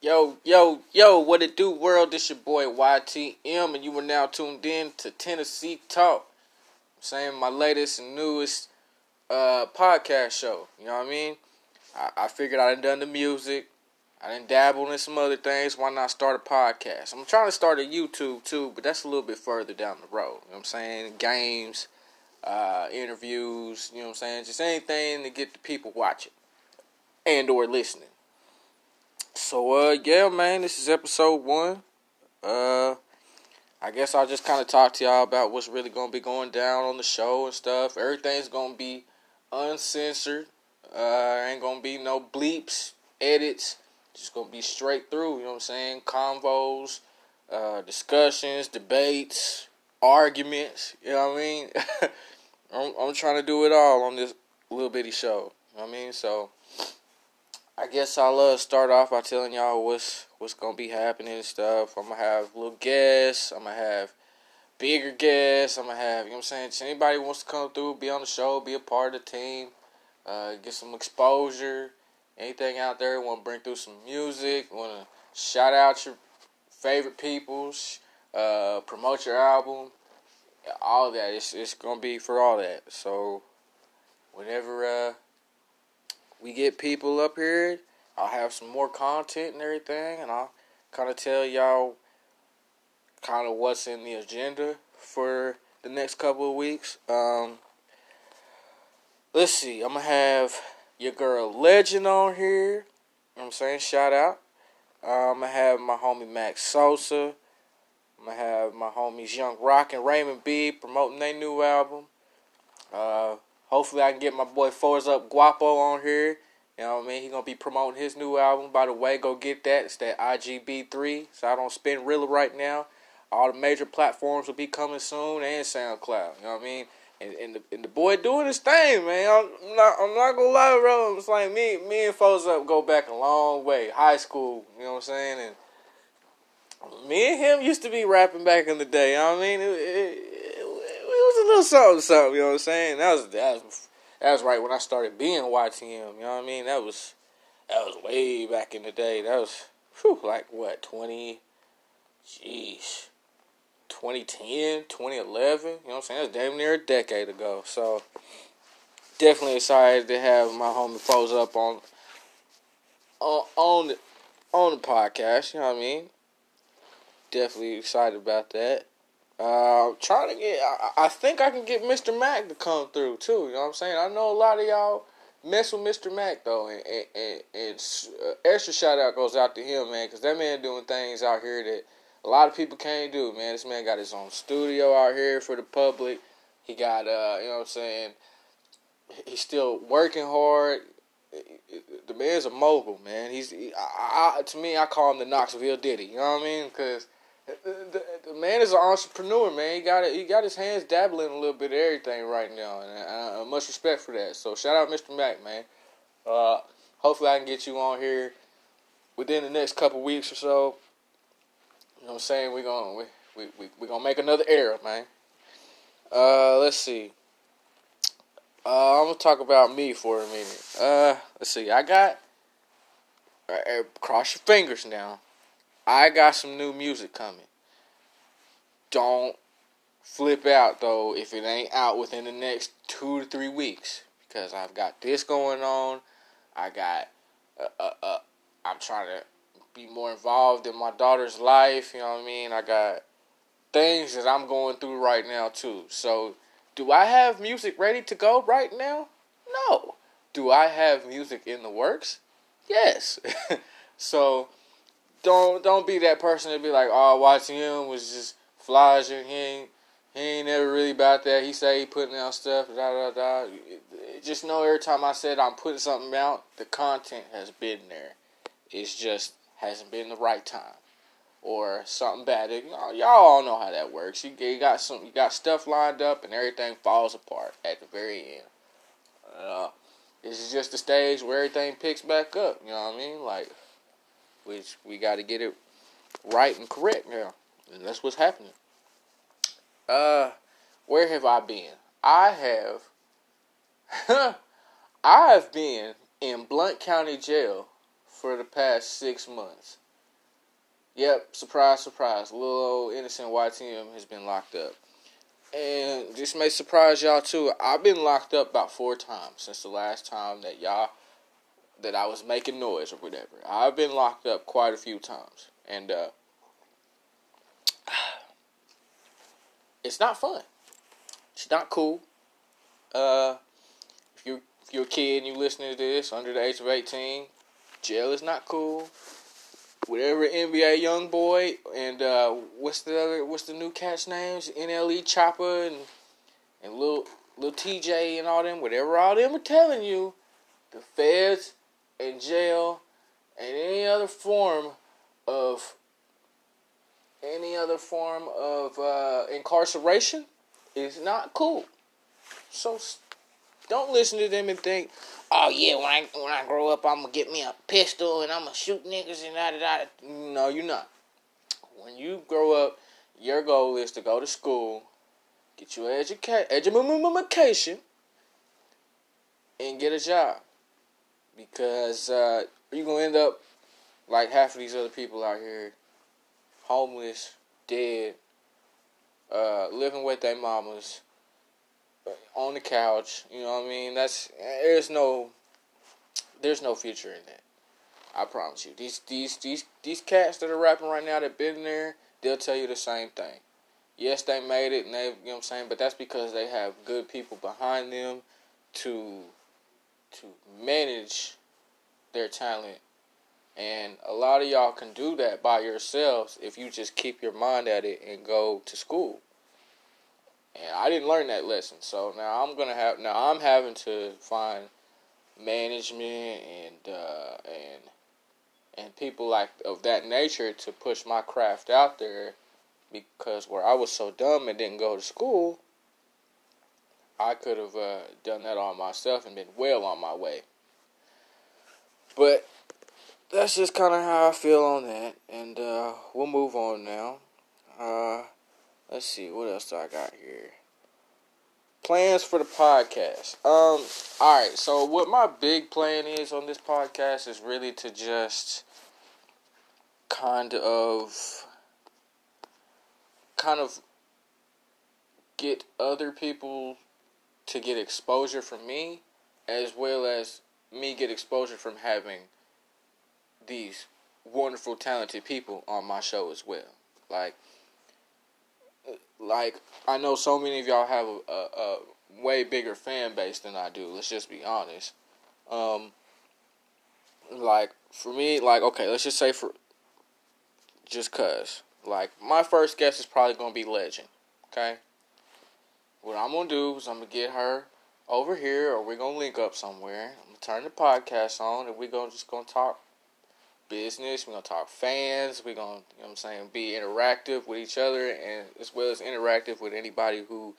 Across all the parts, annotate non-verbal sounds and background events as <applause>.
Yo, yo, yo, what it do, world? This your boy YTM, and you are now tuned in to Tennessee Talk. I'm saying my latest and newest uh, podcast show. You know what I mean? I, I figured I done done the music. I didn't in some other things. Why not start a podcast? I'm trying to start a YouTube too, but that's a little bit further down the road. You know what I'm saying? Games, uh, interviews, you know what I'm saying? Just anything to get the people watching and or listening. So uh yeah man, this is episode one. Uh I guess I'll just kinda talk to y'all about what's really gonna be going down on the show and stuff. Everything's gonna be uncensored. Uh ain't gonna be no bleeps, edits. Just gonna be straight through, you know what I'm saying? Convos, uh discussions, debates, arguments, you know what I mean? <laughs> I'm I'm trying to do it all on this little bitty show. You know what I mean? So I guess I'll uh, start off by telling y'all what's what's gonna be happening and stuff. I'm gonna have little guests. I'm gonna have bigger guests. I'm gonna have you know what I'm saying. If anybody wants to come through, be on the show, be a part of the team, uh, get some exposure. Anything out there want to bring through some music? Want to shout out your favorite peoples? Uh, promote your album? All that. It's it's gonna be for all that. So whenever uh we get people up here, I'll have some more content and everything, and I'll kind of tell y'all kind of what's in the agenda for the next couple of weeks. Um, let's see, I'm gonna have your girl Legend on here. You know I'm saying? Shout out. Uh, I'm gonna have my homie Max Sosa. I'm gonna have my homies Young Rock and Raymond B promoting their new album. Hopefully, I can get my boy Fours Up Guapo on here. You know what I mean? He gonna be promoting his new album. By the way, go get that. It's that IGB3. So I don't Spinrilla right now. All the major platforms will be coming soon and SoundCloud. You know what I mean? And, and the and the boy doing his thing, man. I'm not I'm not gonna lie, bro. It's like me me and Foes Up go back a long way. High school, you know what I'm saying? And me and him used to be rapping back in the day. You know what I mean? It, it, little something, something. You know what I'm saying? That was that was that was right when I started being YTM. You know what I mean? That was that was way back in the day. That was whew, like what twenty, jeez, 2010, 2011. You know what I'm saying? That's damn near a decade ago. So definitely excited to have my homie Foes up on on on the, on the podcast. You know what I mean? Definitely excited about that. Uh, trying to get. I, I, think I can get Mr. Mac to come through too. You know what I'm saying? I know a lot of y'all mess with Mr. Mac though, and and, and, and uh, extra shout out goes out to him, man, because that man doing things out here that a lot of people can't do, man. This man got his own studio out here for the public. He got, uh, you know what I'm saying? He's still working hard. The man's a mogul, man. He's he, I, I, to me, I call him the Knoxville Diddy. You know what I mean? Because the, the man is an entrepreneur, man. He got it. He got his hands dabbling a little bit of everything right now, and uh, much respect for that. So shout out, Mr. Mac, man. Uh, hopefully, I can get you on here within the next couple weeks or so. You know what I'm saying? We're gonna we we we we gonna make another era, man. Uh, let's see. Uh, I'm gonna talk about me for a minute. Uh, let's see. I got. Uh, cross your fingers now. I got some new music coming. Don't flip out though if it ain't out within the next two to three weeks because I've got this going on. I got, uh, uh, uh, I'm trying to be more involved in my daughter's life. You know what I mean? I got things that I'm going through right now too. So, do I have music ready to go right now? No. Do I have music in the works? Yes. <laughs> so, don't don't be that person to be like, oh, watching him was just flashing. He ain't he ain't never really about that. He say he putting out stuff. Da da da. Just know every time I said I'm putting something out, the content has been there. It's just hasn't been the right time or something bad. Y'all all know how that works. You, you got some, you got stuff lined up, and everything falls apart at the very end. Uh, this is just the stage where everything picks back up. You know what I mean? Like which we got to get it right and correct now, and that's what's happening. Uh, where have I been? I have, <laughs> I have been in Blount County Jail for the past six months. Yep, surprise, surprise. Little old innocent YTM has been locked up. And this may surprise y'all too. I've been locked up about four times since the last time that y'all that I was making noise or whatever. I've been locked up quite a few times. And uh <sighs> it's not fun. It's not cool. Uh if you if you're a kid and you listening to this under the age of 18, jail is not cool. Whatever NBA YoungBoy and uh, what's the other what's the new cat's names? NLE Choppa and and little little TJ and all them, whatever all them are telling you, the feds and jail and any other form of any other form of uh, incarceration is not cool. So don't listen to them and think, oh yeah, when I when I grow up, I'm gonna get me a pistol and I'm gonna shoot niggas and da da da. No, you're not. When you grow up, your goal is to go to school, get your education, education, and get a job. Because uh, you're gonna end up like half of these other people out here, homeless, dead, uh, living with their mamas on the couch. You know what I mean? That's there's no there's no future in that. I promise you. These these these these cats that are rapping right now that been there, they'll tell you the same thing. Yes, they made it and they you know what I'm saying, but that's because they have good people behind them to to manage their talent. And a lot of y'all can do that by yourselves if you just keep your mind at it and go to school. And I didn't learn that lesson. So now I'm gonna have now I'm having to find management and uh, and and people like of that nature to push my craft out there because where I was so dumb and didn't go to school, I could have uh, done that all myself and been well on my way. But that's just kind of how I feel on that, and uh, we'll move on now. Uh, Let's see what else do I got here. Plans for the podcast. Um, all right. So what my big plan is on this podcast is really to just kind of, kind of get other people to get exposure from me, as well as me get exposure from having these wonderful, talented people on my show as well. Like like I know so many of y'all have a, a, a, way bigger fan base than I do. Let's just be honest. Um, like for me, like okay, let's just say for just cause, like my first guess is probably gonna be Legend. Okay. What I'm gonna do is I'm gonna get her over here, or we're gonna link up somewhere. I'm gonna turn the podcast on, and we're gonna just gonna talk business. We're gonna talk fans. We're gonna, you know what I'm saying, be interactive with each other and as well as interactive with anybody who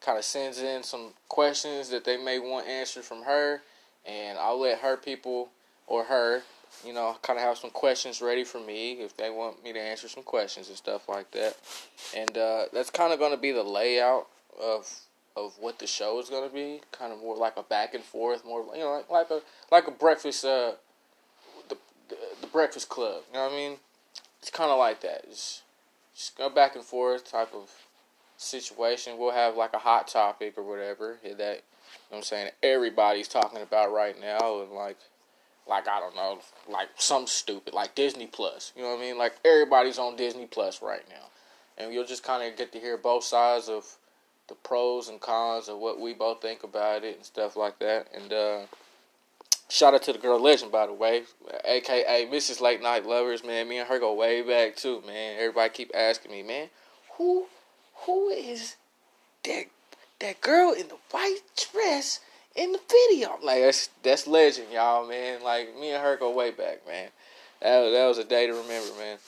kind of sends in some questions that they may want answered from her. And I'll let her people or her, you know, kind of have some questions ready for me if they want me to answer some questions and stuff like that. And uh, that's kind of going to be the layout of of what the show is to be. Kind of more like a back and forth, more you know, like, like a like a breakfast. Uh, the, the Breakfast Club. You know what I mean? It's kind of like that. Just, just go back and forth type of situation. We'll have like a hot topic or whatever that you know what I'm saying everybody's talking about right now and like like I don't know, like some stupid like Disney Plus. You know what I mean? Like everybody's on Disney Plus right now. And you'll just kind of get to hear both sides of the pros and cons of what we both think about it and stuff like that. And uh Shout out to the girl legend, by the way, aka Mrs. Late Night Lovers, man. Me and her go way back too, man. Everybody keep asking me, man, who, who is that that girl in the white dress in the video? I'm like that's that's legend, y'all, man. Like me and her go way back, man. That that was a day to remember, man.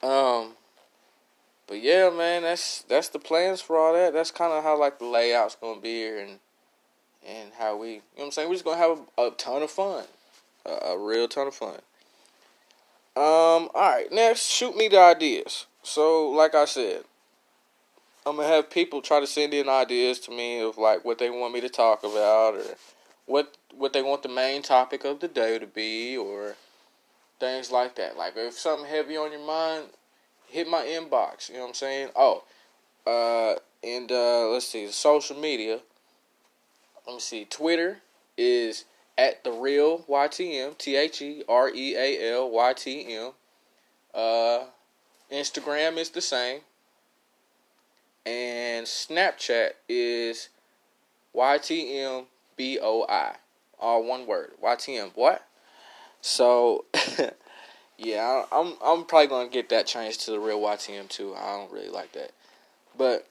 Um, but yeah, man, that's that's the plans for all that. That's kind of how like the layout's gonna be here and and how we, you know what I'm saying? We're just to have a, a, ton of fun. A, a, real ton of fun. Um, alright, next, shoot me the ideas. So, like I said, I'm to have people try to send in ideas to me of like what they want me to talk about or what what they want the main topic of the day to be or things like that. Like if something heavy on your mind, hit my inbox. You know what I'm saying? Oh, uh, and uh, let's see, social media. Let me see. Twitter is at the real YTM, T H E R E A L Y T M. Uh, Instagram is the same. And Snapchat is YTMBOI. All one word. YTM. What? So, <laughs> yeah, I'm I'm probably gonna get that changed to the real YTM too. I don't really like that, but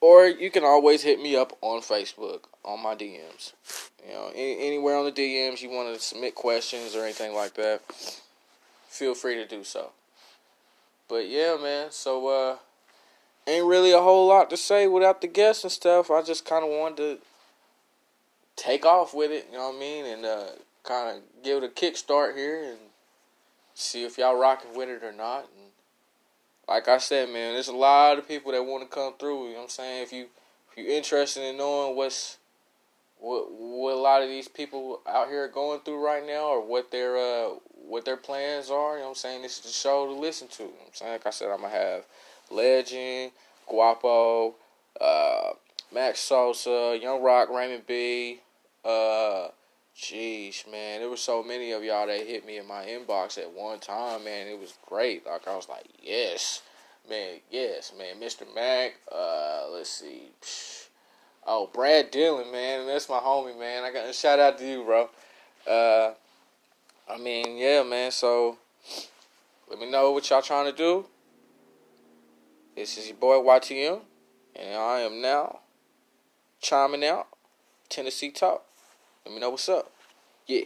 or you can always hit me up on Facebook on my DMs. You know, any, anywhere on the DMs you want to submit questions or anything like that, feel free to do so. But yeah, man. So uh, ain't really a whole lot to say without the guests and stuff. I just kind of wanted to take off with it. You know what I mean, and uh, kind of give it a kickstart here and see if y'all rocking with it or not. And like I said, man, there's a lot of people that want to come through. You know what I'm saying? If you if you're interested in knowing what's what what a lot of these people out here are going through right now, or what their uh what their plans are, you know what I'm saying? This is the show to listen to. You know I'm saying, like I said, I'm gonna have Legend, Guapo, uh, Max Sosa, Young Rock, Raymond B. Uh, Jeez, man, there were so many of y'all that hit me in my inbox at one time, man. It was great. Like I was like, yes, man, yes, man. Mr. Mac, uh, let's see. Oh, Brad Dillon, man, that's my homie, man. I got a shout out to you, bro. Uh, I mean, yeah, man. So let me know what y'all trying to do. This is your boy YTM, and I am now chiming out Tennessee Talk. Let me know what's up. Yeah.